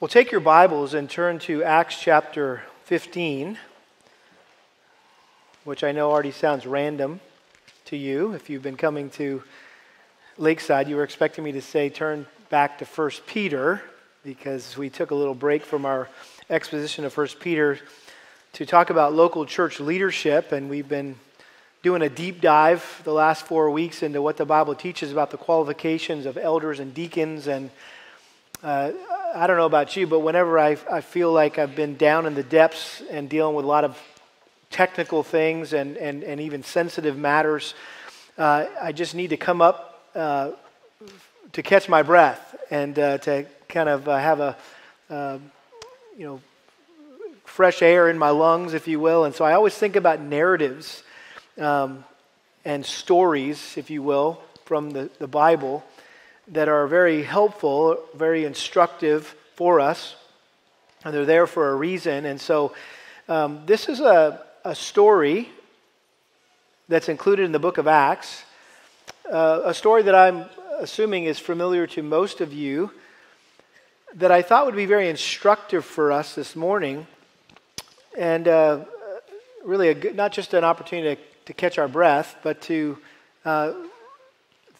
Well, take your Bibles and turn to Acts chapter 15, which I know already sounds random to you. If you've been coming to Lakeside, you were expecting me to say turn back to 1 Peter because we took a little break from our exposition of 1 Peter to talk about local church leadership, and we've been doing a deep dive the last four weeks into what the Bible teaches about the qualifications of elders and deacons and uh, I don't know about you, but whenever I, I feel like I've been down in the depths and dealing with a lot of technical things and, and, and even sensitive matters, uh, I just need to come up uh, to catch my breath and uh, to kind of uh, have a, uh, you know, fresh air in my lungs, if you will. And so I always think about narratives um, and stories, if you will, from the, the Bible that are very helpful, very instructive for us, and they're there for a reason. And so, um, this is a, a story that's included in the book of Acts, uh, a story that I'm assuming is familiar to most of you, that I thought would be very instructive for us this morning, and uh, really good, not just an opportunity to, to, catch our breath, but to uh,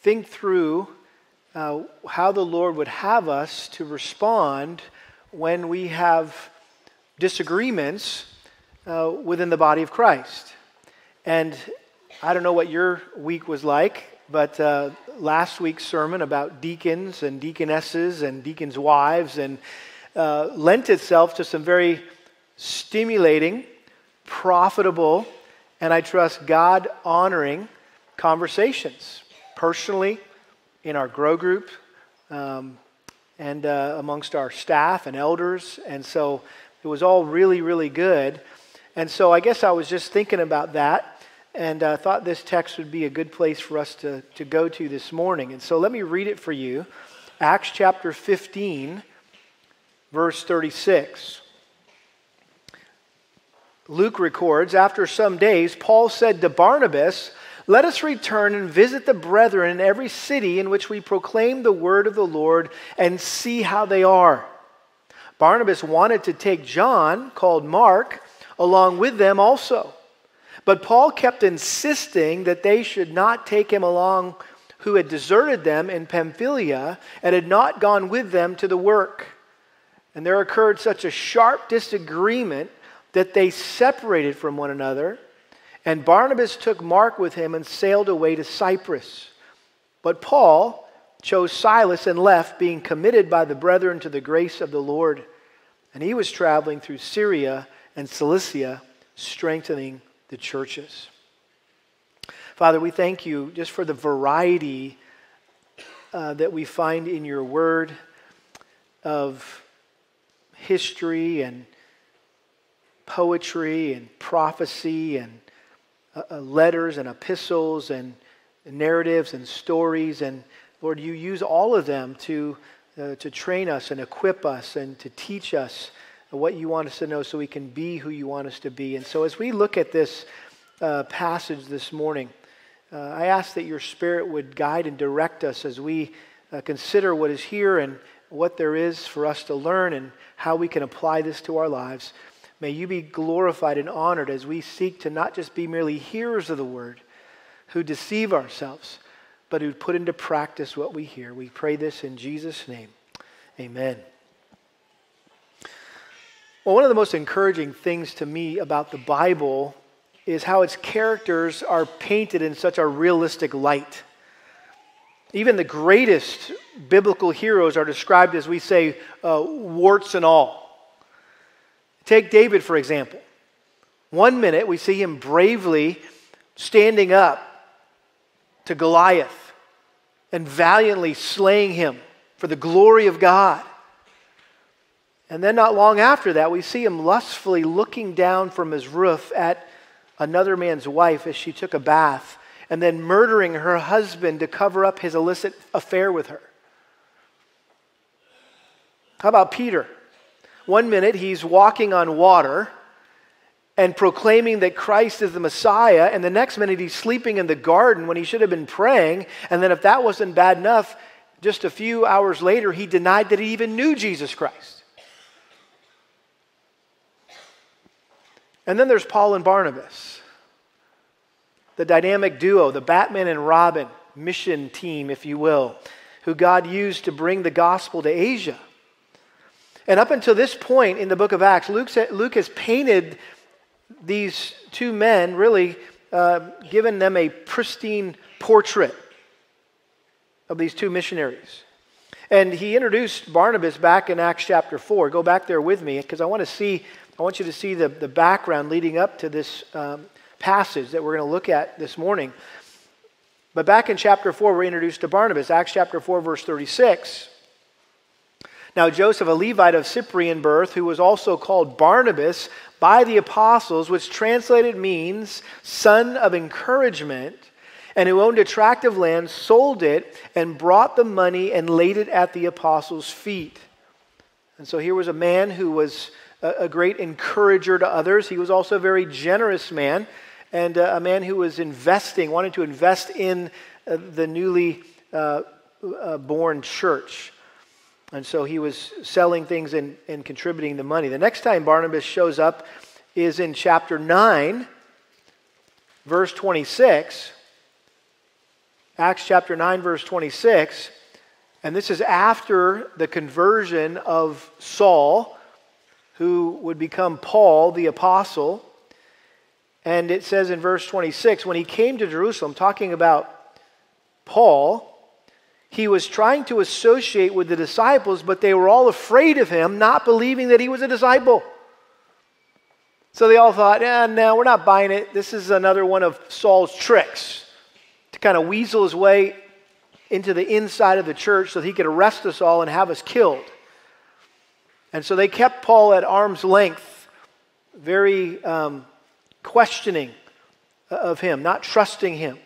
think through uh, how the Lord would have us to respond when we have disagreements uh, within the body of Christ. And I don't know what your week was like, but uh, last week's sermon about deacons and deaconesses and deacons' wives and uh, lent itself to some very stimulating, profitable, and I trust God honoring conversations, personally in our grow group um, and uh, amongst our staff and elders. And so it was all really, really good. And so I guess I was just thinking about that and uh, thought this text would be a good place for us to, to go to this morning. And so let me read it for you Acts chapter 15, verse 36. Luke records, after some days, Paul said to Barnabas, let us return and visit the brethren in every city in which we proclaim the word of the Lord and see how they are. Barnabas wanted to take John, called Mark, along with them also. But Paul kept insisting that they should not take him along who had deserted them in Pamphylia and had not gone with them to the work. And there occurred such a sharp disagreement that they separated from one another. And Barnabas took Mark with him and sailed away to Cyprus. But Paul chose Silas and left, being committed by the brethren to the grace of the Lord. And he was traveling through Syria and Cilicia, strengthening the churches. Father, we thank you just for the variety uh, that we find in your word of history and poetry and prophecy and uh, uh, letters and epistles and narratives and stories. And Lord, you use all of them to, uh, to train us and equip us and to teach us what you want us to know so we can be who you want us to be. And so as we look at this uh, passage this morning, uh, I ask that your Spirit would guide and direct us as we uh, consider what is here and what there is for us to learn and how we can apply this to our lives. May you be glorified and honored as we seek to not just be merely hearers of the word who deceive ourselves, but who put into practice what we hear. We pray this in Jesus' name. Amen. Well, one of the most encouraging things to me about the Bible is how its characters are painted in such a realistic light. Even the greatest biblical heroes are described as we say, uh, warts and all. Take David, for example. One minute we see him bravely standing up to Goliath and valiantly slaying him for the glory of God. And then, not long after that, we see him lustfully looking down from his roof at another man's wife as she took a bath, and then murdering her husband to cover up his illicit affair with her. How about Peter? One minute, he's walking on water and proclaiming that Christ is the Messiah, and the next minute, he's sleeping in the garden when he should have been praying. And then, if that wasn't bad enough, just a few hours later, he denied that he even knew Jesus Christ. And then there's Paul and Barnabas, the dynamic duo, the Batman and Robin mission team, if you will, who God used to bring the gospel to Asia. And up until this point in the book of Acts, Luke, Luke has painted these two men, really uh, given them a pristine portrait of these two missionaries. And he introduced Barnabas back in Acts chapter 4. Go back there with me because I want to see, I want you to see the, the background leading up to this um, passage that we're going to look at this morning. But back in chapter 4, we're introduced to Barnabas. Acts chapter 4, verse 36. Now, Joseph, a Levite of Cyprian birth, who was also called Barnabas by the apostles, which translated means son of encouragement, and who owned a tract of land, sold it, and brought the money and laid it at the apostles' feet. And so here was a man who was a, great encourager to others. He was also a very generous man and uh, a man who was investing, wanted to invest in uh, the newly uh, born church. And so he was selling things and, and contributing the money. The next time Barnabas shows up is in chapter 9, verse 26. Acts chapter 9, verse 26. And this is after the conversion of Saul, who would become Paul the apostle. And it says in verse 26 when he came to Jerusalem, talking about Paul, he was trying to associate with the disciples, but they were all afraid of him, not believing that he was a disciple. So they all thought, eh, no, we're not buying it. This is another one of Saul's tricks to kind of weasel his way into the inside of the church so that he could arrest us all and have us killed. And so they kept Paul at arm's length, very um, questioning of him, not trusting him.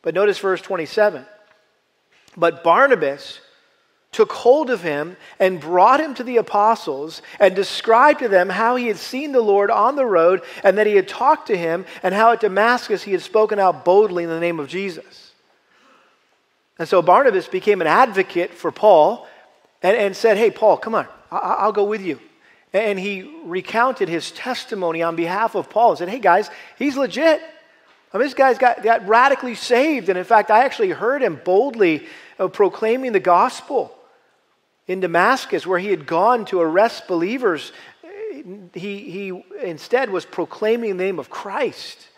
But notice verse 27. But Barnabas took hold of him and brought him to the apostles and described to them how he had seen the Lord on the road and that he had talked to him and how at Damascus he had spoken out boldly in the name of Jesus. And so Barnabas became an advocate for Paul and, and said, Hey, Paul, come on, I, will go with you. And he recounted his testimony on behalf of Paul and said, Hey, guys, he's legit. I mean, this guy's got, got radically saved. And in fact, I actually heard him boldly uh, proclaiming the gospel in Damascus, where he had gone to arrest believers. He, he instead was proclaiming the name of Christ.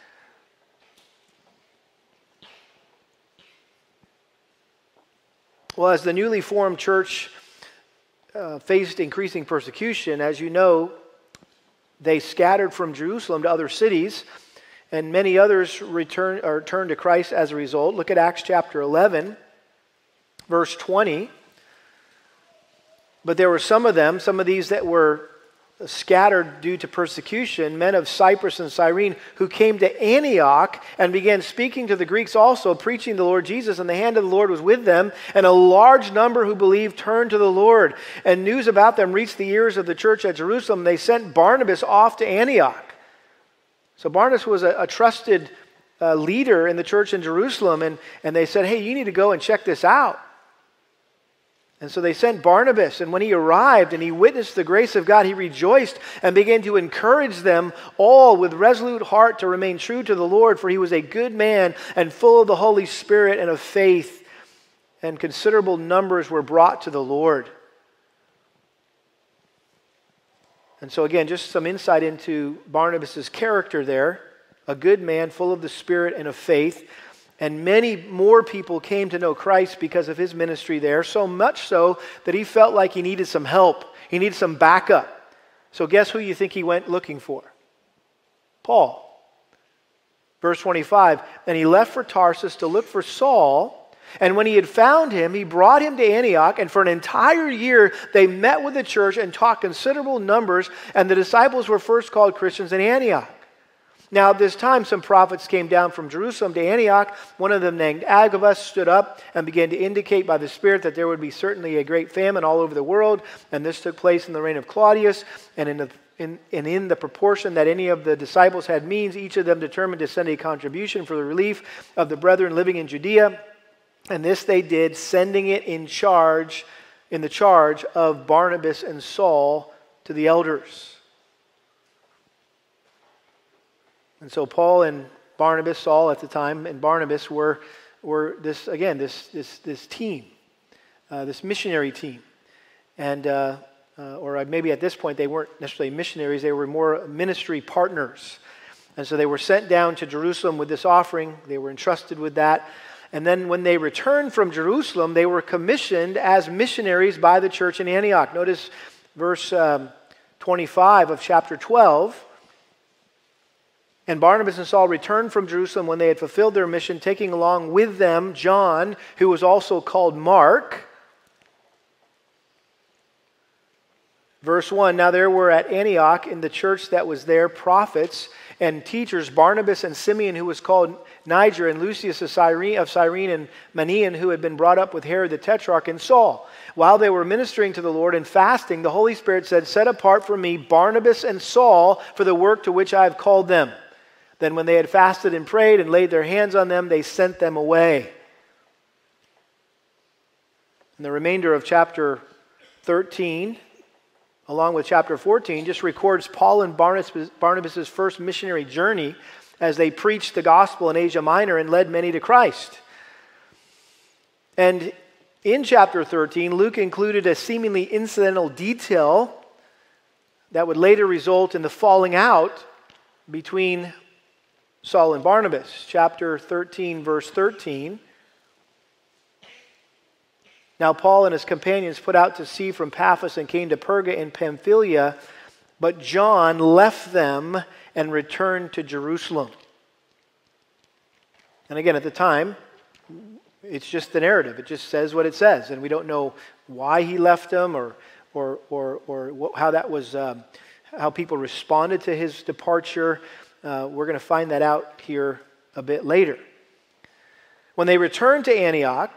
Well, as the newly formed church uh, faced increasing persecution, as you know, they scattered from Jerusalem to other cities and many others return or turned to Christ as a result. Look at Acts chapter 11, verse 20. But there were some of them, some of these that were scattered due to persecution, men of Cyprus and Cyrene, who came to Antioch and began speaking to the Greeks also, preaching the Lord Jesus, and the hand of the Lord was with them, and a large number who believed turned to the Lord. And news about them reached the ears of the church at Jerusalem. They sent Barnabas off to Antioch. So Barnabas was a, a trusted uh, leader in the church in Jerusalem, and, and they said, Hey, you need to go and check this out. And so they sent Barnabas, and when he arrived and he witnessed the grace of God, he rejoiced and began to encourage them all with resolute heart to remain true to the Lord, for he was a good man and full of the Holy Spirit and of faith, and considerable numbers were brought to the Lord. And so, again, just some insight into Barnabas' character there a good man, full of the Spirit and of faith. And many more people came to know Christ because of his ministry there, so much so that he felt like he needed some help. He needed some backup. So, guess who you think he went looking for? Paul. Verse 25 And he left for Tarsus to look for Saul and when he had found him, he brought him to Antioch, and for an entire year they met with the church and taught considerable numbers, and the disciples were first called Christians in Antioch. Now, at this time, some prophets came down from Jerusalem to Antioch. One of them, named Agabus, stood up and began to indicate by the Spirit that there would be certainly a great famine all over the world. And this took place in the reign of Claudius. And in the, in, and in the proportion that any of the disciples had means, each of them determined to send a contribution for the relief of the brethren living in Judea. And this they did, sending it in charge, in the charge of Barnabas and Saul to the elders. And so Paul and Barnabas, Saul at the time, and Barnabas were, were this, again, this, this, this team, uh, this missionary team. And, uh, uh, or maybe at this point they weren't necessarily missionaries, they were more ministry partners. And so they were sent down to Jerusalem with this offering, they were entrusted with that. And then when they returned from Jerusalem, they were commissioned as missionaries by the church in Antioch. Notice verse um, 25 of chapter 12. And Barnabas and Saul returned from Jerusalem when they had fulfilled their mission, taking along with them John, who was also called Mark. Verse 1 Now there were at Antioch in the church that was there prophets and teachers Barnabas and Simeon, who was called Niger, and Lucius of Cyrene, and Manaen, who had been brought up with Herod the Tetrarch, and Saul. While they were ministering to the Lord and fasting, the Holy Spirit said, Set apart for me Barnabas and Saul for the work to which I have called them. Then, when they had fasted and prayed and laid their hands on them, they sent them away. And the remainder of chapter 13, along with chapter 14, just records Paul and Barnabas' first missionary journey as they preached the gospel in Asia Minor and led many to Christ. And in chapter 13, Luke included a seemingly incidental detail that would later result in the falling out between Saul and Barnabas. Chapter 13, verse 13 now, Paul and his companions put out to sea from Paphos and came to Perga in Pamphylia, but John left them and returned to Jerusalem. And again, at the time, it's just the narrative. It just says what it says, and we don't know why he left them or, or, or, or how that was, um, how people responded to his departure. Uh, we're going to find that out here a bit later. When they returned to Antioch,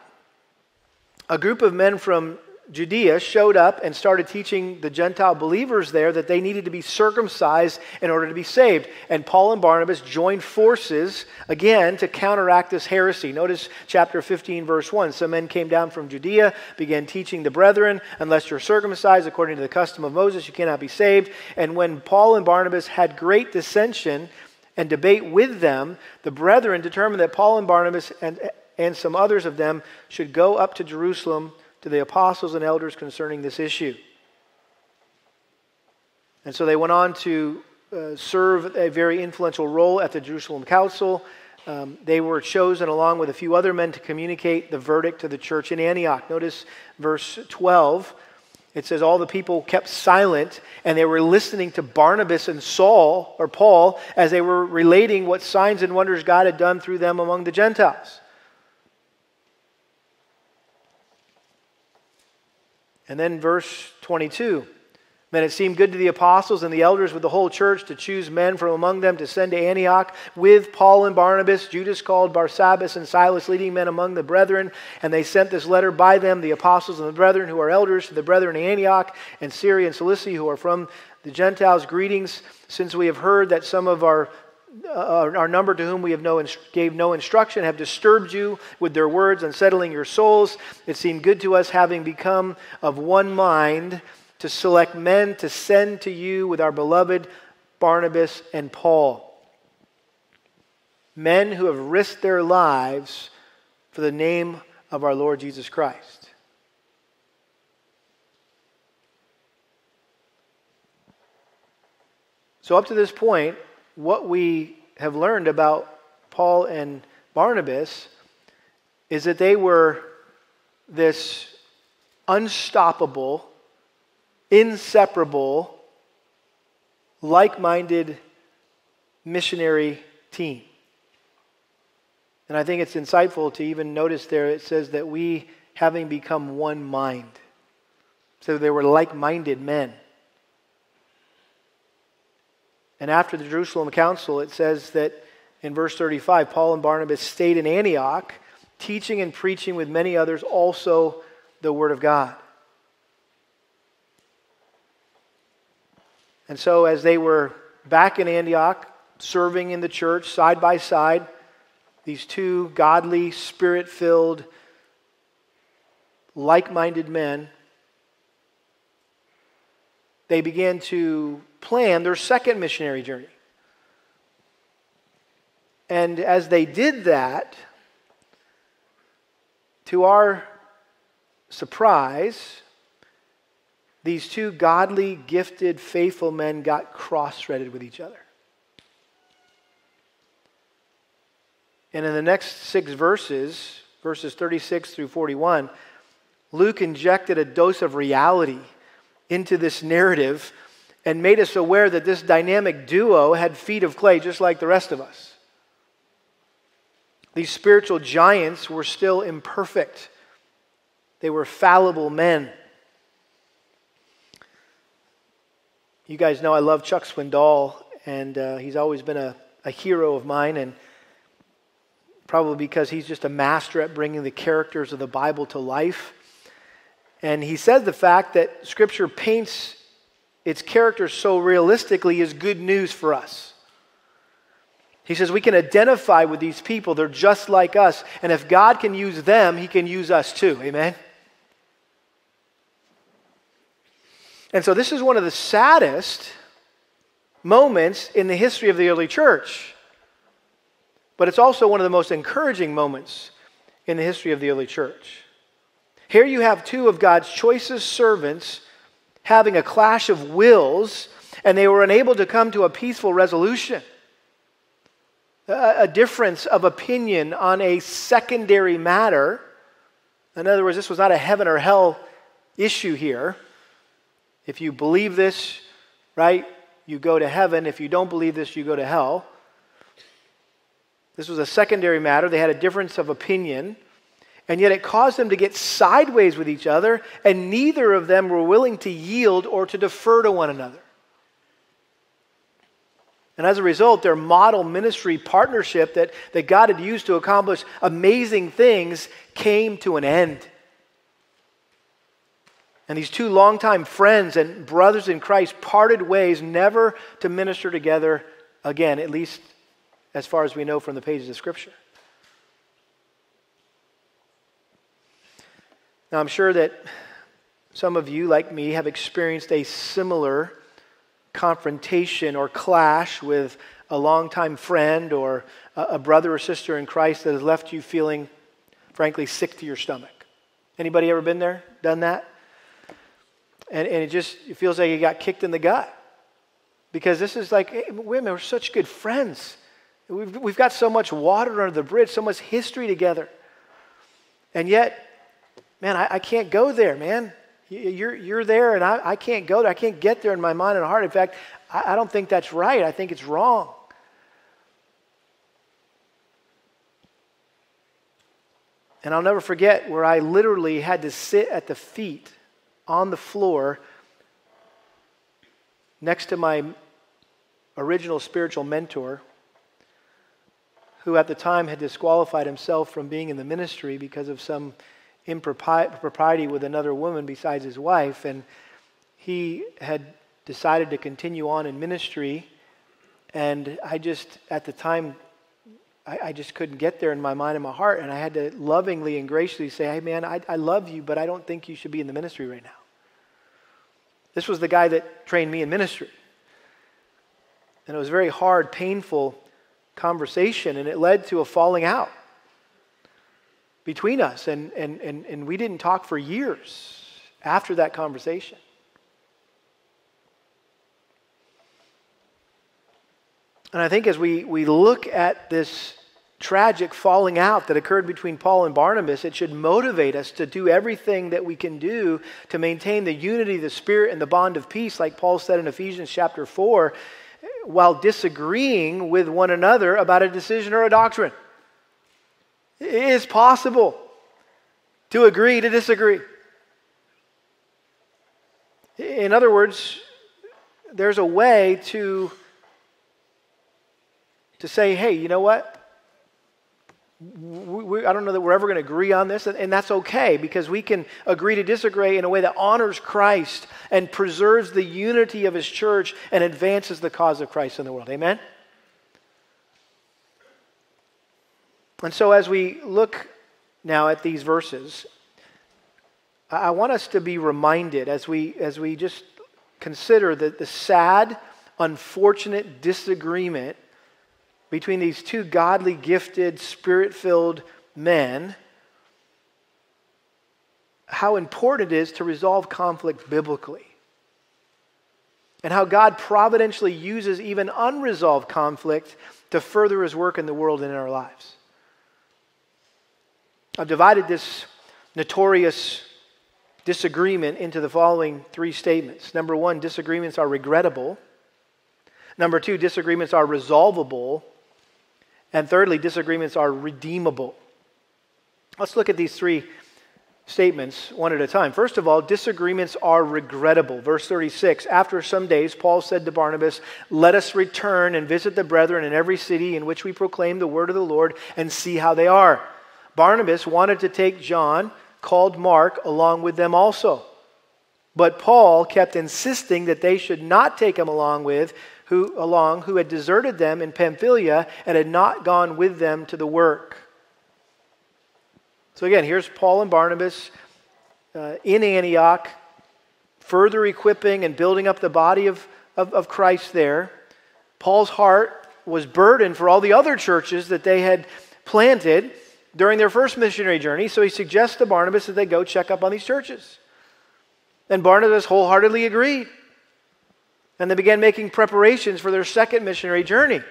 a group of men from Judea showed up and started teaching the Gentile believers there that they needed to be circumcised in order to be saved. And Paul and Barnabas joined forces again to counteract this heresy. Notice chapter 15, verse 1. Some men came down from Judea, began teaching the brethren, unless you're circumcised according to the custom of Moses, you cannot be saved. And when Paul and Barnabas had great dissension, and debate with them, the brethren determined that Paul and Barnabas and and some others of them should go up to Jerusalem to the apostles and elders concerning this issue. And so they went on to uh, serve a very influential role at the Jerusalem Council. Um, they were chosen along with a few other men to communicate the verdict to the church in Antioch. Notice verse 12. It says, All the people kept silent and they were listening to Barnabas and Saul, or Paul, as they were relating what signs and wonders God had done through them among the Gentiles. And then verse 22. Then it seemed good to the apostles and the elders with the whole church to choose men from among them to send to Antioch with Paul and Barnabas, Judas called Barsabbas, and Silas, leading men among the brethren. And they sent this letter by them, the apostles and the brethren who are elders, to the brethren in Antioch and Syria and Cilicia who are from the Gentiles. Greetings, since we have heard that some of our uh, our number to whom we have no gave no instruction have disturbed you with their words, unsettling your souls. It seemed good to us, having become of one mind, to select men to send to you with our beloved Barnabas and Paul. Men who have risked their lives for the name of our Lord Jesus Christ. So, up to this point, what we have learned about Paul and Barnabas is that they were this unstoppable, inseparable, like minded missionary team. And I think it's insightful to even notice there it says that we, having become one mind. So they were like minded men. And after the Jerusalem Council, it says that in verse 35, Paul and Barnabas stayed in Antioch, teaching and preaching with many others also the Word of God. And so, as they were back in Antioch, serving in the church side by side, these two godly, spirit filled, like minded men, they began to plan their second missionary journey. And as they did that, to our surprise, these two godly, gifted, faithful men got cross threaded with each other. And in the next six verses, verses 36 through 41, Luke injected a dose of reality into this narrative and made us aware that this dynamic duo had feet of clay just like the rest of us. These spiritual giants were still imperfect, they were fallible men. You guys know I love Chuck Swindoll, and uh, he's always been a, a hero of mine, and probably because he's just a master at bringing the characters of the Bible to life. And he says the fact that Scripture paints its character so realistically is good news for us. He says we can identify with these people. They're just like us. And if God can use them, He can use us too. Amen? And so this is one of the saddest moments in the history of the early church. But it's also one of the most encouraging moments in the history of the early church. Here you have two of God's choicest servants having a clash of wills, and they were unable to come to a peaceful resolution. A, difference of opinion on a secondary matter. In other words, this was not a heaven or hell issue here. If you believe this, right, you go to heaven. If you don't believe this, you go to hell. This was a secondary matter. They had a difference of opinion. And yet it caused them to get sideways with each other, and neither of them were willing to yield or to defer to one another. And as a result, their model ministry partnership that, that God had used to accomplish amazing things came to an end. And these two longtime friends and brothers in Christ parted ways never to minister together again, at least as far as we know from the pages of Scripture. Now, I'm sure that some of you, like me, have experienced a similar confrontation or clash with a longtime friend or a brother or sister in Christ that has left you feeling, frankly, sick to your stomach. Anybody ever been there, done that? And, and it just it feels like you got kicked in the gut. Because this is like, hey, women, we're such good friends. We've, we've got so much water under the bridge, so much history together. And yet, man, I, I can't go there, man. You're, you're there, and I, I can't go there. I can't get there in my mind and heart. In fact, I, I don't think that's right. I think it's wrong. And I'll never forget where I literally had to sit at the feet on the floor next to my original spiritual mentor, who at the time had disqualified himself from being in the ministry because of some impropriety with another woman besides his wife, and he had decided to continue on in ministry. And I just, at the time, I, I, just couldn't get there in my mind and my heart. And I had to lovingly and graciously say, hey, man, I, I love you, but I don't think you should be in the ministry right now. This was the guy that trained me in ministry. And it was a very hard, painful conversation, and it led to a falling out between us. And, and, and, and we didn't talk for years after that conversation. And I think as we, we look at this tragic falling out that occurred between Paul and Barnabas, it should motivate us to do everything that we can do to maintain the unity the Spirit and the bond of peace, like Paul said in Ephesians chapter 4, while disagreeing with one another about a decision or a doctrine. It is possible to agree to disagree. In other words, there's a way to, to say, hey, you know what? We, we, I don't know that we're ever going to agree on this, and, and that's okay because we can agree to disagree in a way that honors Christ and preserves the unity of His church and advances the cause of Christ in the world. Amen? And so, as we look now at these verses, I want us to be reminded as we, as we just consider the, the sad, unfortunate disagreement between these two godly, gifted, spirit filled men how important it is to resolve conflict biblically. And how God providentially uses even unresolved conflict to further his work in the world and in our lives. I've divided this notorious disagreement into the following three statements. Number one, disagreements are regrettable. Number two, disagreements are resolvable. And thirdly, disagreements are redeemable. Let's look at these three statements one at a time. First of all, disagreements are regrettable. Verse 36 After some days, Paul said to Barnabas, Let us return and visit the brethren in every city in which we proclaim the word of the Lord and see how they are. Barnabas wanted to take John, called Mark, along with them also. But Paul kept insisting that they should not take him along with who along who had deserted them in Pamphylia and had not gone with them to the work. So again, here's Paul and Barnabas uh, in Antioch, further equipping and building up the body of, of, of Christ there. Paul's heart was burdened for all the other churches that they had planted during their first missionary journey, so he suggests to Barnabas that they go check up on these churches. And Barnabas wholeheartedly agreed. And they began making preparations for their second missionary journey.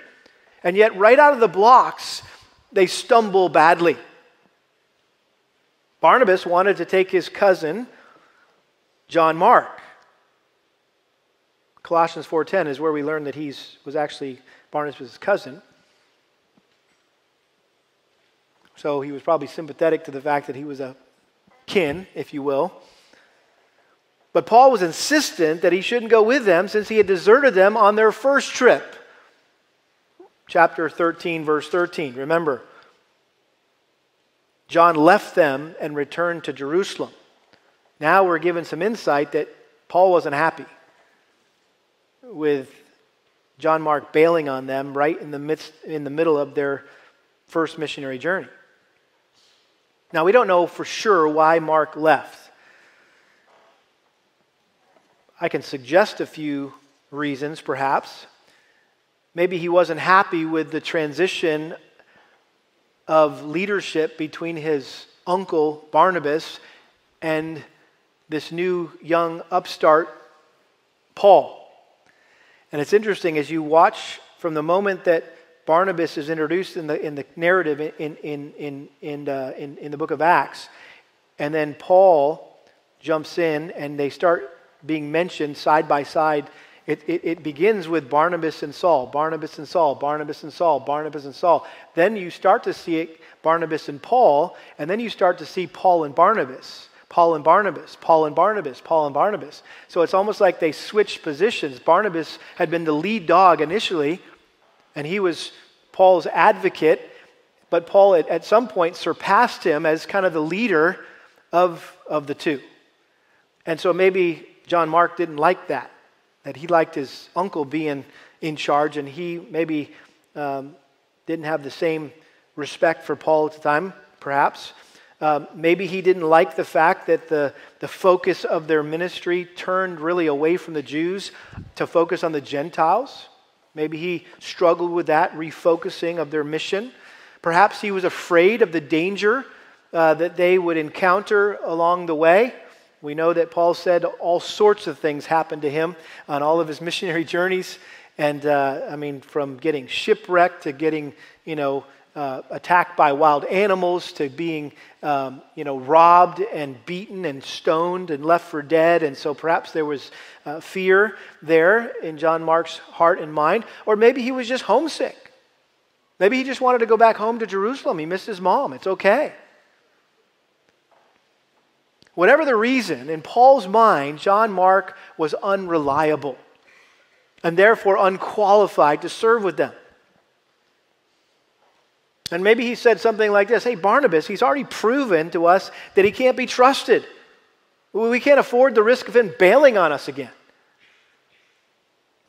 And yet, right out of the blocks, they stumble badly. Barnabas wanted to take his cousin, John Mark. Colossians 4:10 is where we learn that he was actually Barnabas' cousin. So he was probably sympathetic to the fact that he was a kin, if you will. But Paul was insistent that he shouldn't go with them since he had deserted them on their first trip. Chapter 13, verse 13. Remember, John left them and returned to Jerusalem. Now we're given some insight that Paul wasn't happy with John Mark bailing on them right in the midst in the middle of their first missionary journey. Now we don't know for sure why Mark left. I can suggest a few reasons perhaps. Maybe he wasn't happy with the transition of leadership between his uncle Barnabas and this new young upstart Paul. And it's interesting as you watch from the moment that Barnabas is introduced in the, in the narrative in, in, in, in, uh, in, in the book of Acts, and then Paul jumps in and they start being mentioned side by side it, it, it, begins with Barnabas and Saul, Barnabas and Saul, Barnabas and Saul, Barnabas and Saul. Then you start to see it, Barnabas and Paul, and then you start to see Paul and Barnabas. Paul and Barnabas, Paul and Barnabas, Paul and Barnabas. So it's almost like they switched positions. Barnabas had been the lead dog initially, and he was Paul's advocate, but Paul at, at some point surpassed him as kind of the leader of, of the two. And so maybe John Mark didn't like that that he liked his uncle being in charge, and he maybe um, didn't have the same respect for Paul at the time, perhaps. Um, maybe he didn't like the fact that the, the focus of their ministry turned really away from the Jews to focus on the Gentiles. Maybe he struggled with that refocusing of their mission. Perhaps he was afraid of the danger uh, that they would encounter along the way. We know that Paul said all sorts of things happened to him on all of his missionary journeys. And uh, I mean, from getting shipwrecked to getting, you know, uh, attacked by wild animals to being, um, you know, robbed and beaten and stoned and left for dead. And so perhaps there was uh, fear there in John Mark's heart and mind. Or maybe he was just homesick. Maybe he just wanted to go back home to Jerusalem. He missed his mom. It's okay. Whatever the reason, in Paul's mind, John Mark was unreliable and therefore unqualified to serve with them. And maybe he said something like this Hey, Barnabas, he's already proven to us that he can't be trusted. We can't afford the risk of him bailing on us again.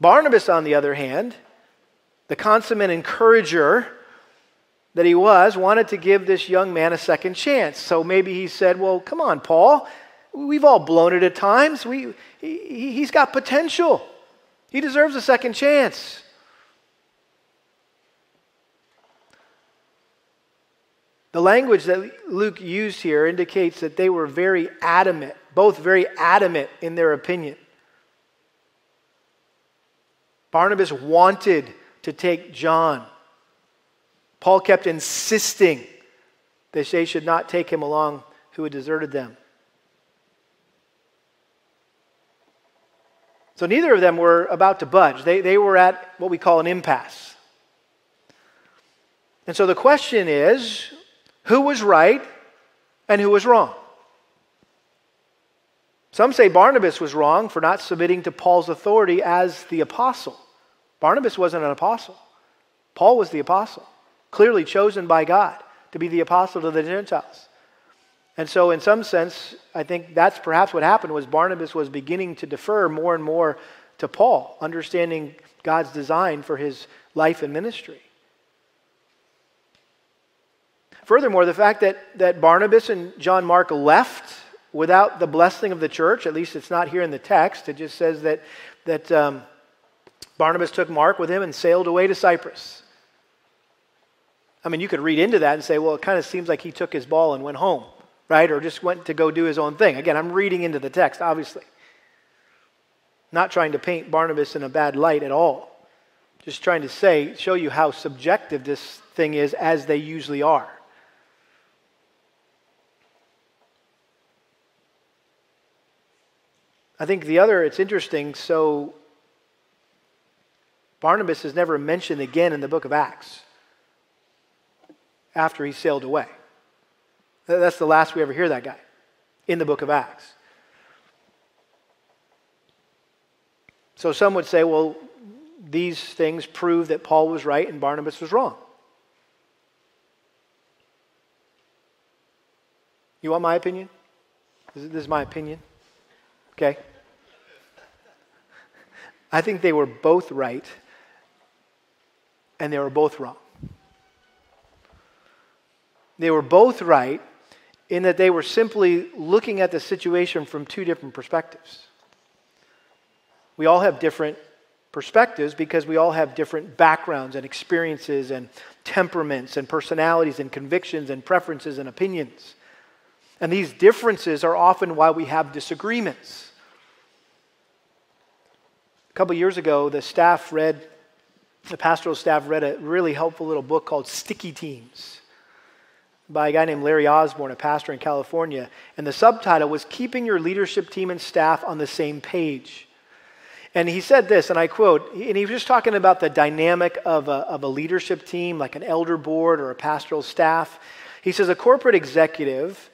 Barnabas, on the other hand, the consummate encourager, that he was wanted to give this young man a second chance. So maybe he said, Well, come on, Paul. We've all blown it at times. We, he, he's got potential. He deserves a second chance. The language that Luke used here indicates that they were very adamant, both very adamant in their opinion. Barnabas wanted to take John. Paul kept insisting that they should not take him along who had deserted them. So neither of them were about to budge. They, they were at what we call an impasse. And so the question is who was right and who was wrong? Some say Barnabas was wrong for not submitting to Paul's authority as the apostle. Barnabas wasn't an apostle, Paul was the apostle, clearly chosen by God to be the apostle to the Gentiles. And so, in some sense, I think that's perhaps what happened was Barnabas was beginning to defer more and more to Paul, understanding God's design for his life and ministry. Furthermore, the fact that, that Barnabas and John Mark left without the blessing of the church, at least it's not here in the text, it just says that, that um, Barnabas took Mark with him and sailed away to Cyprus. I mean, you could read into that and say, well, it kind of seems like he took his ball and went home, right? Or just went to go do his own thing. Again, I'm reading into the text, obviously. Not trying to paint Barnabas in a bad light at all. Just trying to say, show you how subjective this thing is, as they usually are. I think the other, it's interesting. So Barnabas is never mentioned again in the book of Acts after he sailed away. That's the last we ever hear that guy in the book of Acts. So some would say, well, these things prove that Paul was right and Barnabas was wrong. You want my opinion? This is my opinion. Okay? I think they were both right and they were both wrong. They were both right in that they were simply looking at the situation from two different perspectives. We all have different perspectives because we all have different backgrounds and experiences and temperaments and personalities and convictions and preferences and opinions. And these differences are often why we have disagreements. A couple years ago, the staff read the pastoral staff read a really helpful little book called Sticky Teams by a guy named Larry Osborne, a pastor in California. And the subtitle was Keeping Your Leadership Team and Staff on the Same Page. And he said this, and I quote, and he was just talking about the dynamic of a, of a leadership team, like an elder board or a pastoral staff. He says, a corporate executive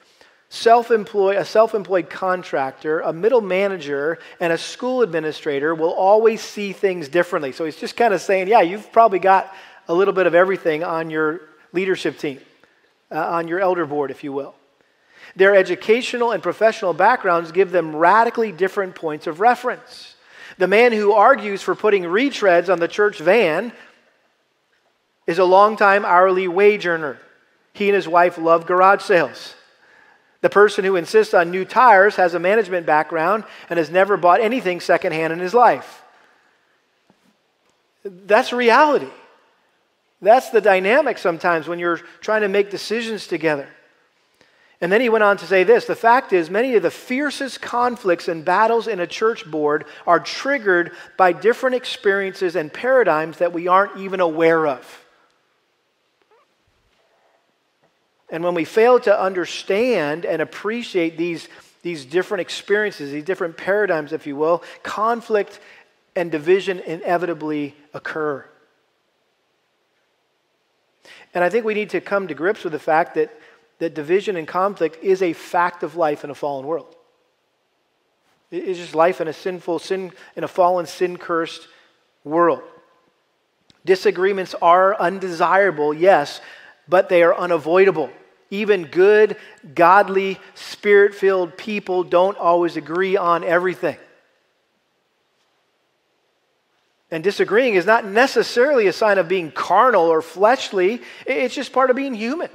self-employed, a self-employed contractor, a middle manager, and a school administrator will always see things differently. So he's just kind of saying, yeah, you've probably got a little bit of everything on your leadership team, uh, on your elder board, if you will. Their educational and professional backgrounds give them radically different points of reference. The man who argues for putting retreads on the church van is a longtime hourly wage earner. He and his wife love garage sales. The person who insists on new tires has a management background and has never bought anything secondhand in his life. That's reality. That's the dynamic sometimes when you're trying to make decisions together. And then he went on to say this the fact is, many of the fiercest conflicts and battles in a church board are triggered by different experiences and paradigms that we aren't even aware of. And when we fail to understand and appreciate these, these different experiences, these different paradigms, if you will, conflict and division inevitably occur. And I think we need to come to grips with the fact that, that division and conflict is a fact of life in a fallen world. It's just life in a sinful, sin, in a fallen, sin cursed world. Disagreements are undesirable, yes, but they are unavoidable. Even good, godly, spirit filled people don't always agree on everything. And disagreeing is not necessarily a sign of being carnal or fleshly, it's just part of being human.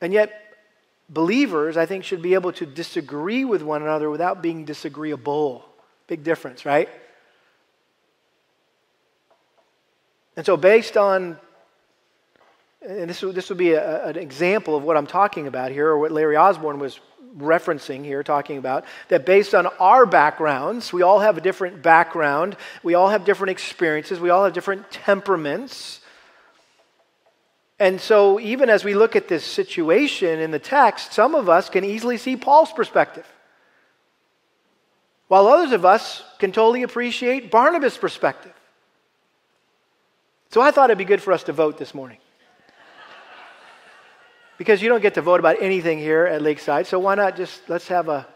And yet, believers, I think, should be able to disagree with one another without being disagreeable. Big difference, right? And so, based on, and this, this would be a, an example of what I'm talking about here, or what Larry Osborne was referencing here, talking about, that based on our backgrounds, we all have a different background, we all have different experiences, we all have different temperaments. And so, even as we look at this situation in the text, some of us can easily see Paul's perspective, while others of us can totally appreciate Barnabas' perspective. So I thought it'd be good for us to vote this morning. Because you don't get to vote about anything here at Lakeside, so why not just let's have a,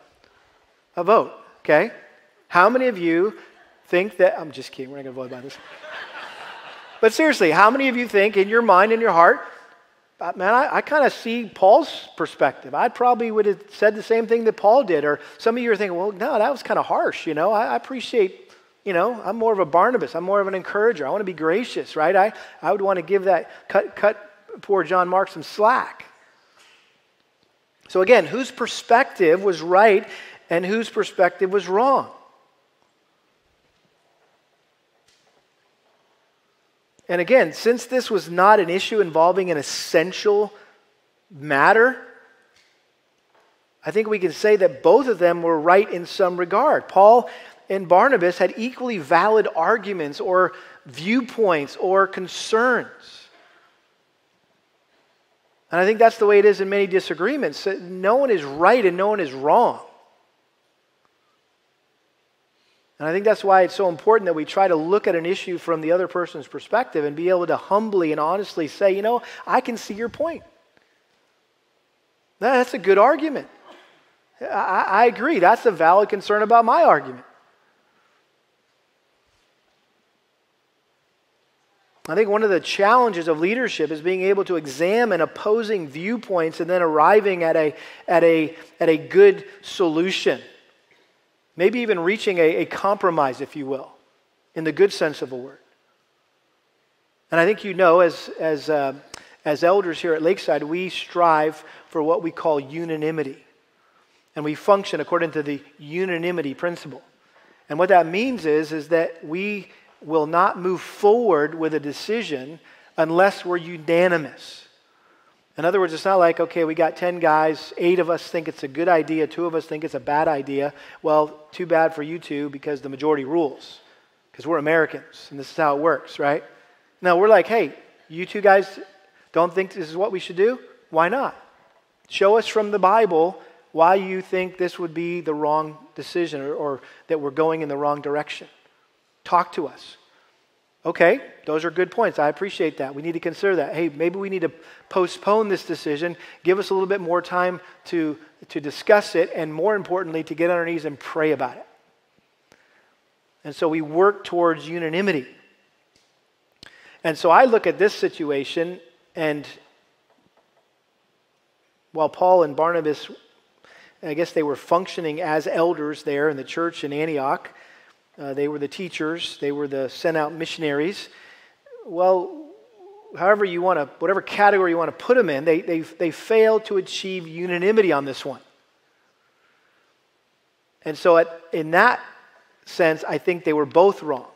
a vote, okay? How many of you think that, I'm just kidding, we're not gonna vote about this. but seriously, how many of you think in your mind, in your heart, uh, man, I, I kind of see Paul's perspective. I probably would have said the same thing that Paul did. Or some of you are thinking, well, no, that was kind of harsh. You know, I, I appreciate you know, I'm more of a Barnabas. I'm more of an encourager. I want to be gracious, right? I, I would want to give that, cut, cut poor John Mark some slack. So again, whose perspective was right and whose perspective was wrong? And again, since this was not an issue involving an essential matter, I think we can say that both of them were right in some regard. Paul and Barnabas had equally valid arguments or viewpoints or concerns. And I think that's the way it is in many disagreements. No one is right and no one is wrong. And I think that's why it's so important that we try to look at an issue from the other person's perspective and be able to humbly and honestly say, you know, I can see your point. That's a good argument. I, I agree. That's a valid concern about my argument. I think one of the challenges of leadership is being able to examine opposing viewpoints and then arriving at a, at a, at a good solution. Maybe even reaching a, a compromise, if you will, in the good sense of a word. And I think you know, as, as, uh, as elders here at Lakeside, we strive for what we call unanimity. And we function according to the unanimity principle. And what that means is, is that we will not move forward with a decision unless we're unanimous. In other words, it's not like, okay, we got 10 guys, eight of us think it's a good idea, two of us think it's a bad idea. Well, too bad for you two because the majority rules, because we're Americans and this is how it works, right? No, we're like, hey, you two guys don't think this is what we should do? Why not? Show us from the Bible why you think this would be the wrong decision or, or that we're going in the wrong direction. Talk to us. Okay, those are good points. I appreciate that. We need to consider that. Hey, maybe we need to postpone this decision, give us a little bit more time to, to discuss it, and more importantly, to get on our knees and pray about it. And so we work towards unanimity. And so I look at this situation, and while Paul and Barnabas, I guess they were functioning as elders there in the church in Antioch, uh, they were the teachers, they were the sent out missionaries. Well, however you want to, whatever category you want to put them in, they, they, they failed to achieve unanimity on this one. And so, at, in that sense, I think they were both wrong.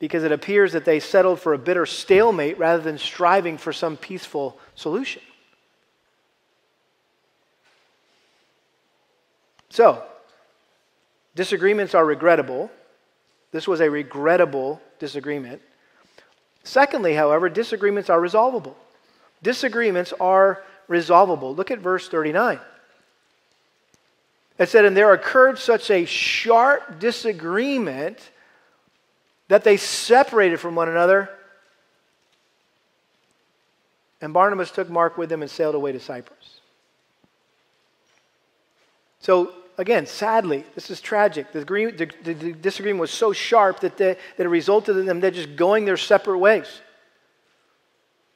Because it appears that they settled for a bitter stalemate rather than striving for some peaceful solution. So, Disagreements are regrettable. This was a regrettable disagreement. Secondly, however, disagreements are resolvable. Disagreements are resolvable. Look at verse 39. It said, And there occurred such a sharp disagreement that they separated from one another. And Barnabas took Mark with him and sailed away to Cyprus. So again, sadly, this is tragic. The, the, the disagreement was so sharp that, they, that it resulted in them they're just going their separate ways.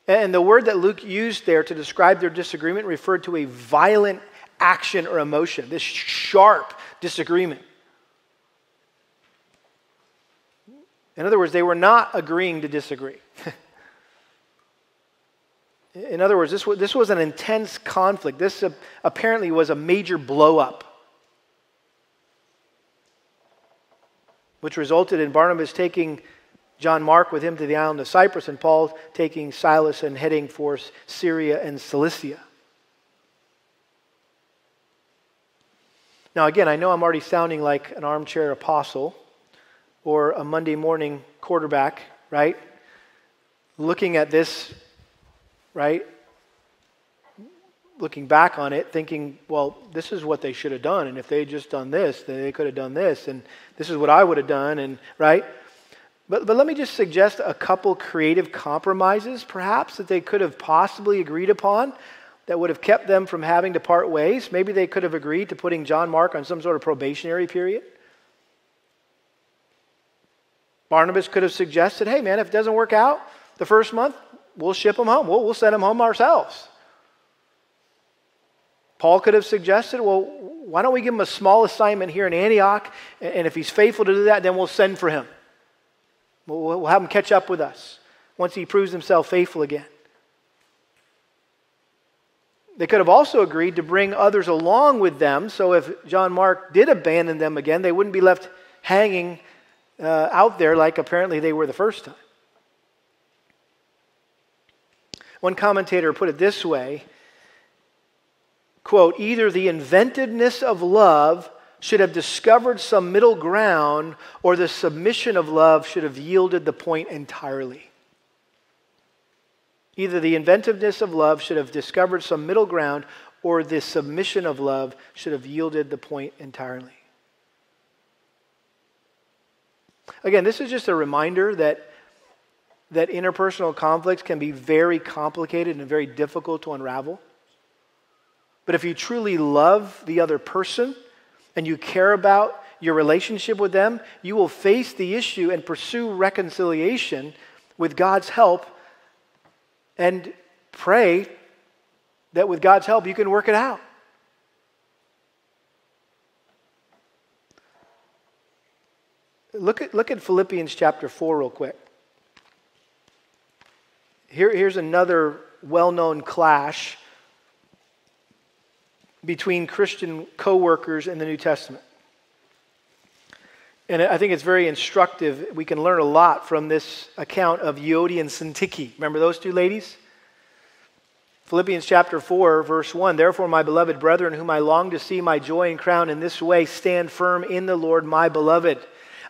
And the word that Luke used there to describe their disagreement referred to a violent action or emotion, this sharp disagreement. In other words, they were not agreeing to disagree. In other words, this was, this was an intense conflict. This uh, apparently was a major blowup. Which resulted in Barnabas taking John Mark with him to the island of Cyprus, and Paul taking Silas and heading for Syria and Cilicia. Now, again, I know I'm already sounding like an armchair apostle or a Monday morning quarterback, right? Looking at this, right? Looking back on it, thinking, well, this is what they should have done. And if they had just done this, then they could have done this. And this is what I would have done. And, right? But, but let me just suggest a couple creative compromises, perhaps, that they could have possibly agreed upon that would have kept them from having to part ways. Maybe they could have agreed to putting John Mark on some sort of probationary period. Barnabas could have suggested, hey, man, if it doesn't work out the first month, we'll ship him home. We'll, we'll send him home ourselves. Paul could have suggested, well, why don't we give him a small assignment here in Antioch? And if he's faithful to do that, then we'll send for him. We'll, have him catch up with us once he proves himself faithful again. They could have also agreed to bring others along with them, so if John Mark did abandon them again, they wouldn't be left hanging uh, out there like apparently they were the first time. One commentator put it this way quote, either the inventiveness of love should have discovered some middle ground, or the submission of love should have yielded the point entirely. Either the inventiveness of love should have discovered some middle ground, or the submission of love should have yielded the point entirely. Again, this is just a reminder that, that interpersonal conflicts can be very complicated and very difficult to unravel. But if you truly love the other person and you care about your relationship with them, you will face the issue and pursue reconciliation with God's help and pray that with God's help you can work it out. Look at, look at Philippians chapter 4 real quick. Here, here's another well known clash between Christian co workers in the New Testament. And I think it's very instructive. We can learn a lot from this account of Euodia and Syntyche. Remember those two ladies? Philippians chapter 4, verse 1 Therefore, my beloved brethren, whom I long to see my joy and crown in this way, stand firm in the Lord, my beloved.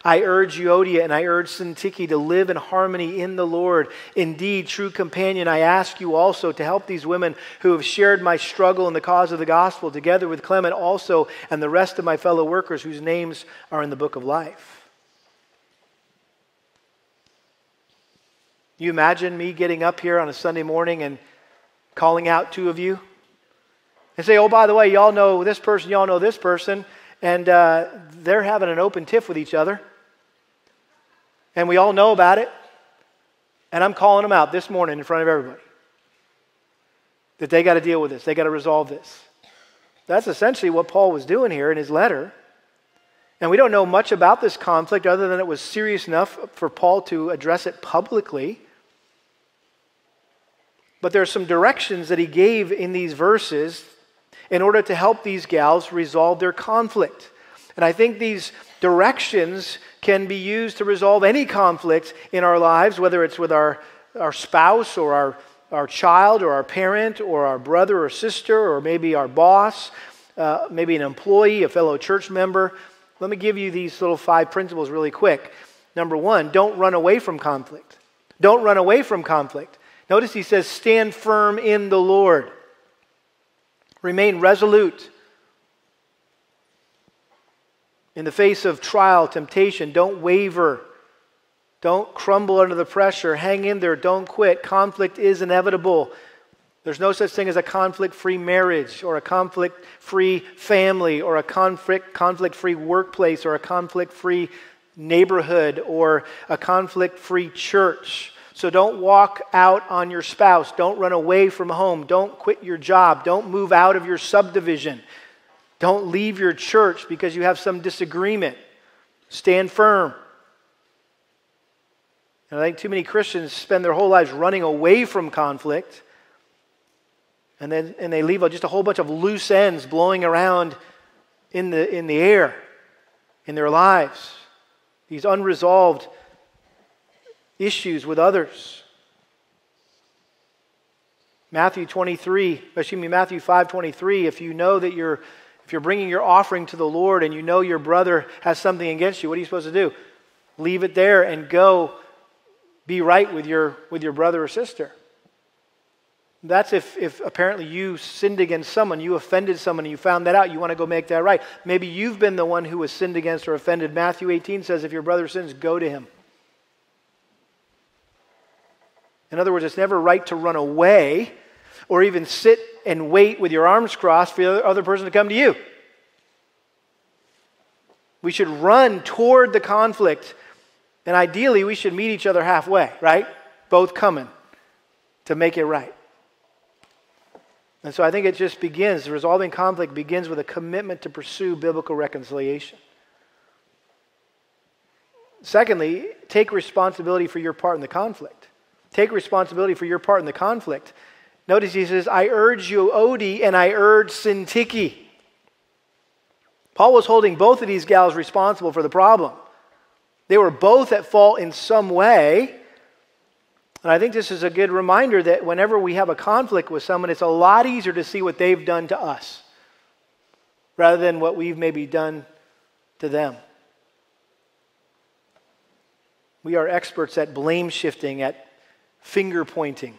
I urge Euodia and I urge Syntyche to live in harmony in the Lord. Indeed, true companion, I ask you also to help these women who have shared my struggle in the cause of the gospel, together with Clement also and the rest of my fellow workers whose names are in the book of life. You imagine me getting up here on a Sunday morning and calling out two of you and say, oh, by the way, y'all know this person, y'all know this person and uh, they're having an open tiff with each other. And we all know about it. And I'm calling them out this morning in front of everybody that they got to deal with this, they got to resolve this. That's essentially what Paul was doing here in his letter. And we don't know much about this conflict other than it was serious enough for Paul to address it publicly. But there are some directions that he gave in these verses in order to help these gals resolve their conflict. And I think these directions can be used to resolve any conflict in our lives, whether it's with our, our spouse or our, our child or our parent or our brother or sister or maybe our boss, uh, maybe an employee, a fellow church member. Let me give you these little five principles really quick. Number one, don't run away from conflict. Don't run away from conflict. Notice he says, stand firm in the Lord. Remain resolute. In the face of trial, temptation, don't waver. Don't crumble under the pressure. Hang in there. Don't quit. Conflict is inevitable. There's no such thing as a conflict free marriage or a conflict free family or a conflict conflict free workplace or a conflict free neighborhood or a conflict free church. So don't walk out on your spouse. Don't run away from home. Don't quit your job. Don't move out of your subdivision. Don't leave your church because you have some disagreement. Stand firm. And I think too many Christians spend their whole lives running away from conflict. And then and they leave just a whole bunch of loose ends blowing around in the, in the air in their lives. These unresolved issues with others. Matthew 23, excuse me, Matthew 5 23, if you know that you're, if you're bringing your offering to the Lord and you know your brother has something against you, what are you supposed to do? Leave it there and go be right with your, with your brother or sister. That's if, if apparently you sinned against someone, you offended someone, you found that out, you want to go make that right. Maybe you've been the one who was sinned against or offended. Matthew 18 says, if your brother sins, go to him. In other words, it's never right to run away or even sit and wait with your arms crossed for the other person to come to you. We should run toward the conflict, and ideally, we should meet each other halfway, right? Both coming to make it right. And so I think it just begins, resolving conflict begins with a commitment to pursue biblical reconciliation. Secondly, take responsibility for your part in the conflict. Take responsibility for your part in the conflict. Notice he says, I urge Euodia and I urge Syntyche. Paul was holding both of these gals responsible for the problem. They were both at fault in some way. And I think this is a good reminder that whenever we have a conflict with someone, it's a lot easier to see what they've done to us rather than what we've maybe done to them. We are experts at blame shifting, at finger pointing.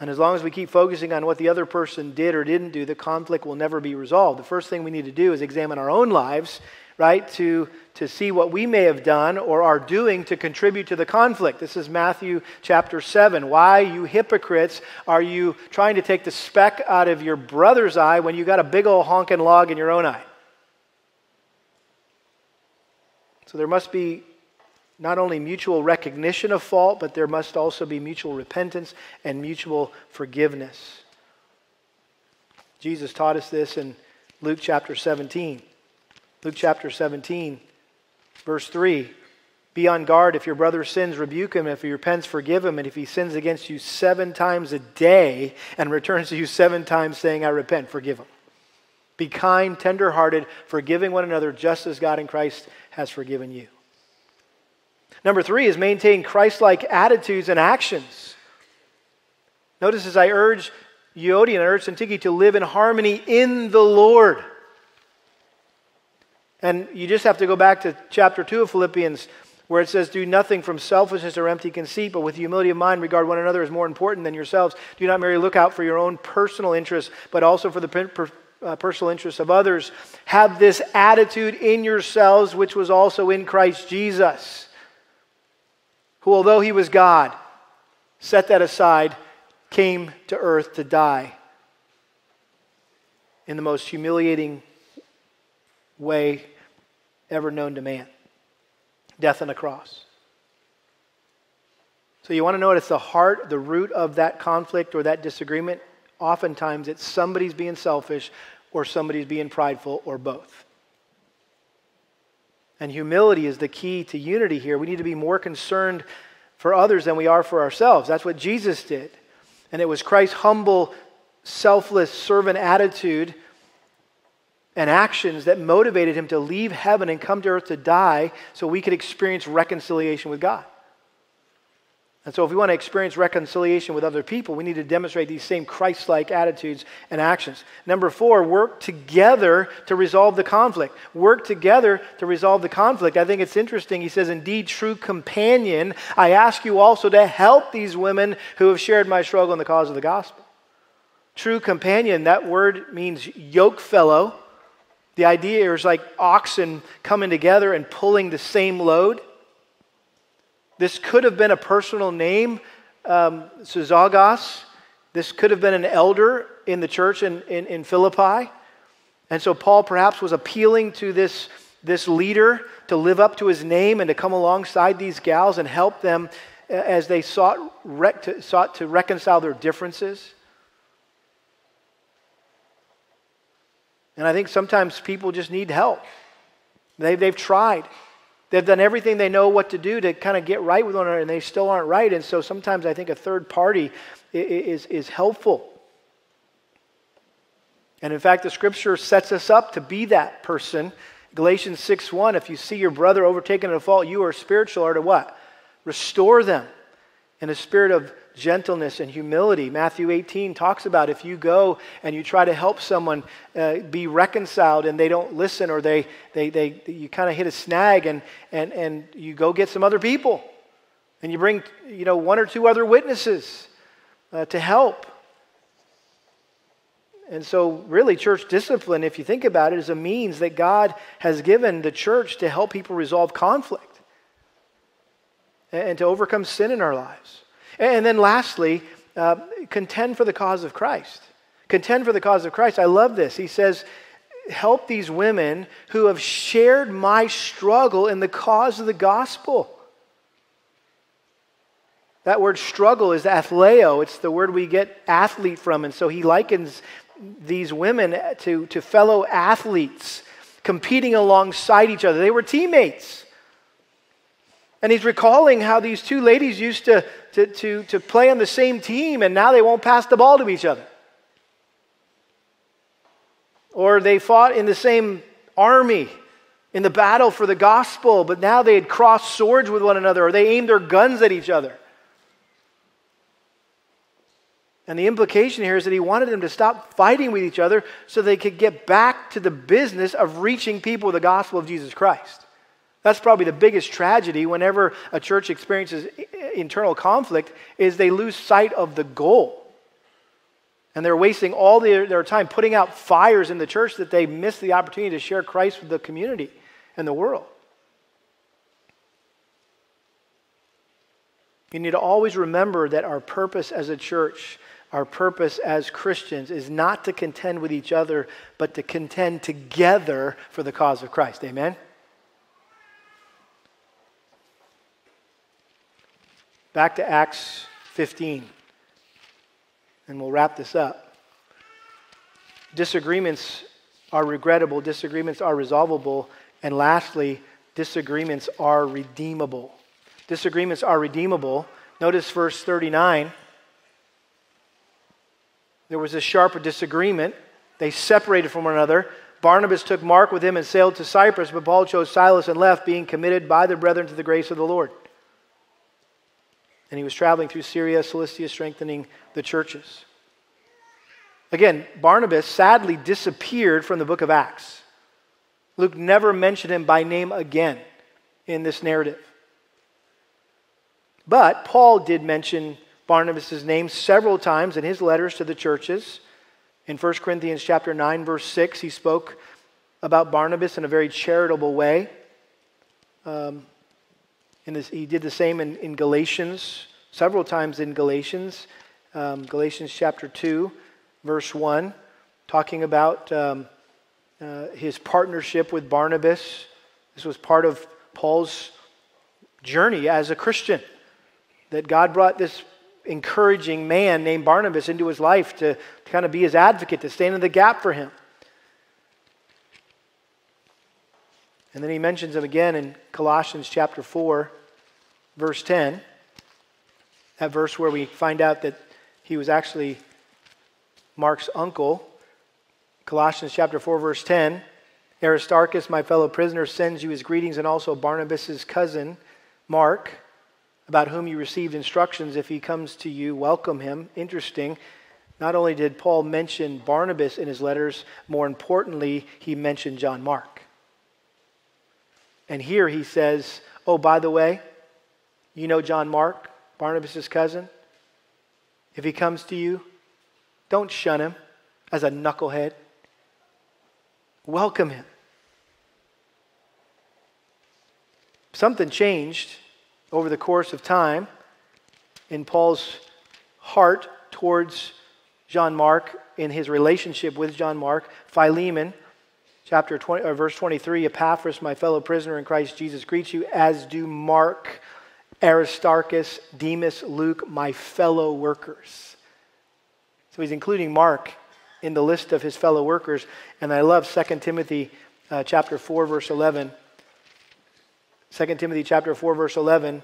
And as long as we keep focusing on what the other person did or didn't do, the conflict will never be resolved. The first thing we need to do is examine our own lives, right, to, to see what we may have done or are doing to contribute to the conflict. This is Matthew chapter 7. Why, you hypocrites, are you trying to take the speck out of your brother's eye when you got a big old honking log in your own eye? So there must be not only mutual recognition of fault, but there must also be mutual repentance and mutual forgiveness. Jesus taught us this in Luke chapter 17. Luke chapter 17, verse 3. Be on guard. If your brother sins, rebuke him. If he repents, forgive him. And if he sins against you seven times a day and returns to you seven times saying, I repent, forgive him. Be kind, tenderhearted, forgiving one another just as God in Christ has forgiven you. Number three is maintain Christ like attitudes and actions. Notice as I urge Euodia and I urge Syntyche to live in harmony in the Lord. And you just have to go back to chapter 2 of Philippians, where it says, Do nothing from selfishness or empty conceit, but with humility of mind regard one another as more important than yourselves. Do not merely look out for your own personal interests, but also for the per- uh, personal interests of others. Have this attitude in yourselves, which was also in Christ Jesus who, although he was God, set that aside, came to earth to die in the most humiliating way ever known to man death on a cross. So, you want to know what it's the heart, the root of that conflict or that disagreement? Oftentimes, it's somebody's being selfish or somebody's being prideful or both. And humility is the key to unity here. We need to be more concerned for others than we are for ourselves. That's what Jesus did. And it was Christ's humble, selfless servant attitude and actions that motivated him to leave heaven and come to earth to die so we could experience reconciliation with God. And so, if we want to experience reconciliation with other people, we need to demonstrate these same Christ like attitudes and actions. Number four, work together to resolve the conflict. Work together to resolve the conflict. I think it's interesting. He says, Indeed, true companion, I ask you also to help these women who have shared my struggle in the cause of the gospel. True companion, that word means yoke fellow. The idea is like oxen coming together and pulling the same load. This could have been a personal name, um, Suzagos. This could have been an elder in the church in, in, in Philippi. And so Paul perhaps was appealing to this, this leader to live up to his name and to come alongside these gals and help them as they sought, rec- to, sought to reconcile their differences. And I think sometimes people just need help. They, they've tried. They've done everything they know what to do to kind of get right with one another, and they still aren't right. And so sometimes I think a third party is, is helpful. And in fact, the scripture sets us up to be that person. Galatians 6 1, if you see your brother overtaken in a fault, you are spiritual, are to what? restore them in a spirit of gentleness and humility. Matthew 18 talks about if you go and you try to help someone uh, be reconciled and they don't listen or they, they, they you kind of hit a snag and, and, and you go get some other people and you bring you know, one or two other witnesses uh, to help. And so, really, church discipline, if you think about it, is a means that God has given the church to help people resolve conflict and to overcome sin in our lives. And then lastly, uh, contend for the cause of Christ. Contend for the cause of Christ. I love this. He says, Help these women who have shared my struggle in the cause of the gospel. That word struggle is athleo. It's the word we get athlete from. And so he likens these women to, to fellow athletes competing alongside each other. They were teammates. And he's recalling how these two ladies used to, to, to, to play on the same team, and now they won't pass the ball to each other. Or they fought in the same army in the battle for the gospel, but now they had crossed swords with one another, or they aimed their guns at each other. And the implication here is that he wanted them to stop fighting with each other so they could get back to the business of reaching people with the gospel of Jesus Christ. That's probably the biggest tragedy whenever a church experiences internal conflict is they lose sight of the goal. And they're wasting all their, their time putting out fires in the church that they miss the opportunity to share Christ with the community and the world. You need to always remember that our purpose as a church, our purpose as Christians, is not to contend with each other, but to contend together for the cause of Christ. Amen? Back to Acts 15, and we'll wrap this up. Disagreements are regrettable, disagreements are resolvable, and lastly, disagreements are redeemable. Disagreements are redeemable. Notice verse 39. There was a sharp disagreement. They separated from one another. Barnabas took Mark with him and sailed to Cyprus, but Paul chose Silas and left, being committed by the brethren to the grace of the Lord. And he was traveling through Syria, Cilicia, strengthening the churches. Again, Barnabas sadly disappeared from the book of Acts. Luke never mentioned him by name again in this narrative. But Paul did mention Barnabas' name several times in his letters to the churches. In 1 Corinthians chapter 9, verse 6, he spoke about Barnabas in a very charitable way. Um, this, he did the same in, in Galatians, several times in Galatians. Um, Galatians chapter 2, verse 1, talking about um, uh, his partnership with Barnabas. This was part of Paul's journey as a Christian. That God brought this encouraging man named Barnabas into his life to, to kind of be his advocate, to stand in the gap for him. And then he mentions him again in Colossians chapter 4 verse 10, that verse where we find out that he was actually Mark's uncle. Colossians chapter 4, verse 10. Aristarchus, my fellow prisoner, sends you his greetings, and also Barnabas' cousin, Mark, about whom you received instructions. If he comes to you, welcome him. Interesting. Not only did Paul mention Barnabas in his letters, more importantly, he mentioned John Mark. And here he says, Oh, by the way, you know John Mark, Barnabas' cousin? If he comes to you, don't shun him as a knucklehead. Welcome him. Something changed over the course of time in Paul's heart towards John Mark in his relationship with John Mark. Philemon, chapter 20, or verse 23, Epaphras, my fellow prisoner in Christ Jesus, greets you, as do Mark Aristarchus, Demas, Luke, my fellow workers. So he's including Mark in the list of his fellow workers. And I love 2 Timothy uh, chapter 4, verse 11. 2 Timothy chapter 4, verse 11.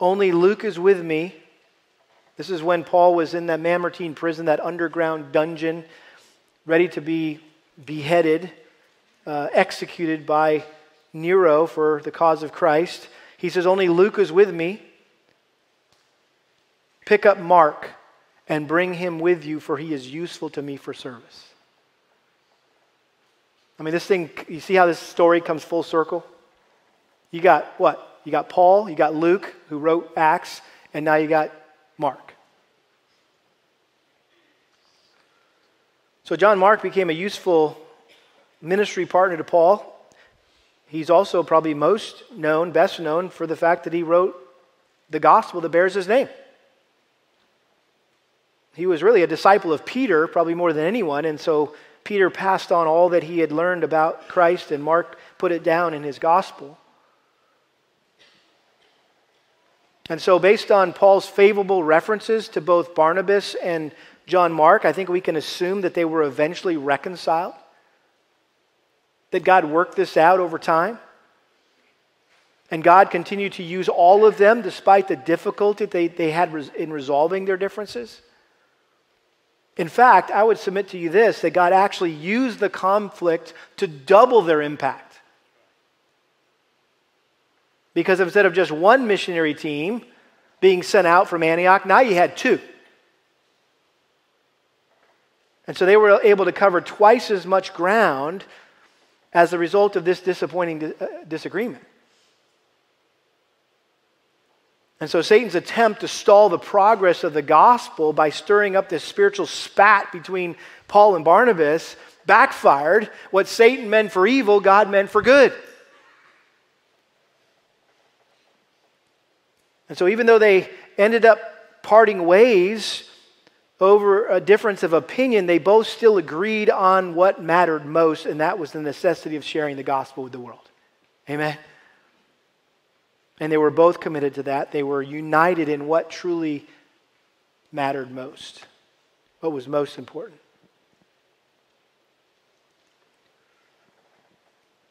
Only Luke is with me. This is when Paul was in that Mamertine prison, that underground dungeon, ready to be beheaded, uh, executed by Nero for the cause of Christ. He says, Only Luke is with me. Pick up Mark and bring him with you, for he is useful to me for service. I mean, this thing, you see how this story comes full circle? You got what? You got Paul, you got Luke, who wrote Acts, and now you got Mark. So John Mark became a useful ministry partner to Paul. He's also probably most known, best known, for the fact that he wrote the gospel that bears his name. He was really a disciple of Peter, probably more than anyone, and so Peter passed on all that he had learned about Christ, and Mark put it down in his gospel. And so, based on Paul's favorable references to both Barnabas and John Mark, I think we can assume that they were eventually reconciled, that God worked this out over time. And God continued to use all of them despite the difficulty they, they had in resolving their differences. In fact, I would submit to you this that God actually used the conflict to double their impact. Because instead of just one missionary team being sent out from Antioch, now you had two. And so they were able to cover twice as much ground as a result of this disappointing uh, disagreement. And so Satan's attempt to stall the progress of the gospel by stirring up this spiritual spat between Paul and Barnabas backfired. What Satan meant for evil, God meant for good. And so even though they ended up parting ways, over a difference of opinion, they both still agreed on what mattered most, and that was the necessity of sharing the gospel with the world. Amen? And they were both committed to that. They were united in what truly mattered most, what was most important.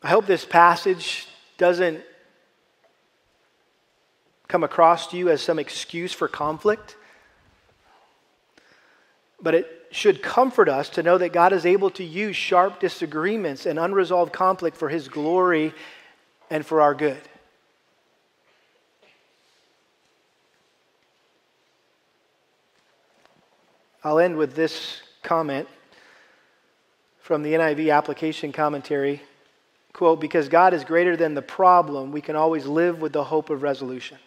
I hope this passage doesn't come across to you as some excuse for conflict but it should comfort us to know that God is able to use sharp disagreements and unresolved conflict for His glory and for our good. I'll end with this comment from the NIV application commentary. Quote, because God is greater than the problem, we can always live with the hope of resolution.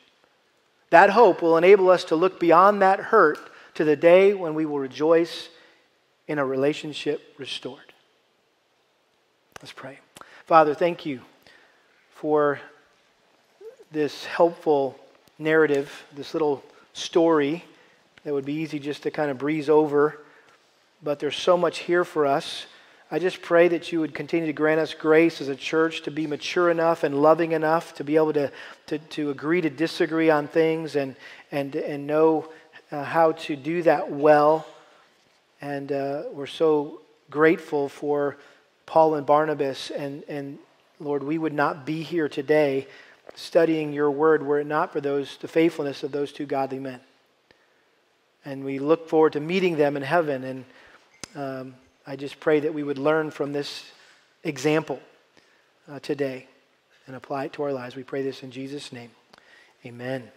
That hope will enable us to look beyond that hurt to the day when we will rejoice in a relationship restored. Let's pray. Father, thank you for this helpful narrative, this little story that would be easy just to kind of breeze over, but there's so much here for us. I just pray that you would continue to grant us grace as a church to be mature enough and loving enough to be able to, to, to agree to disagree on things and, and, and know uh, how to do that well. And uh, we're so grateful for Paul and Barnabas. And, and Lord, we would not be here today studying your word were it not for those, the faithfulness of those two godly men. And we look forward to meeting them in heaven. And um, I just pray that we would learn from this example uh, today and apply it to our lives. We pray this in Jesus' name. Amen.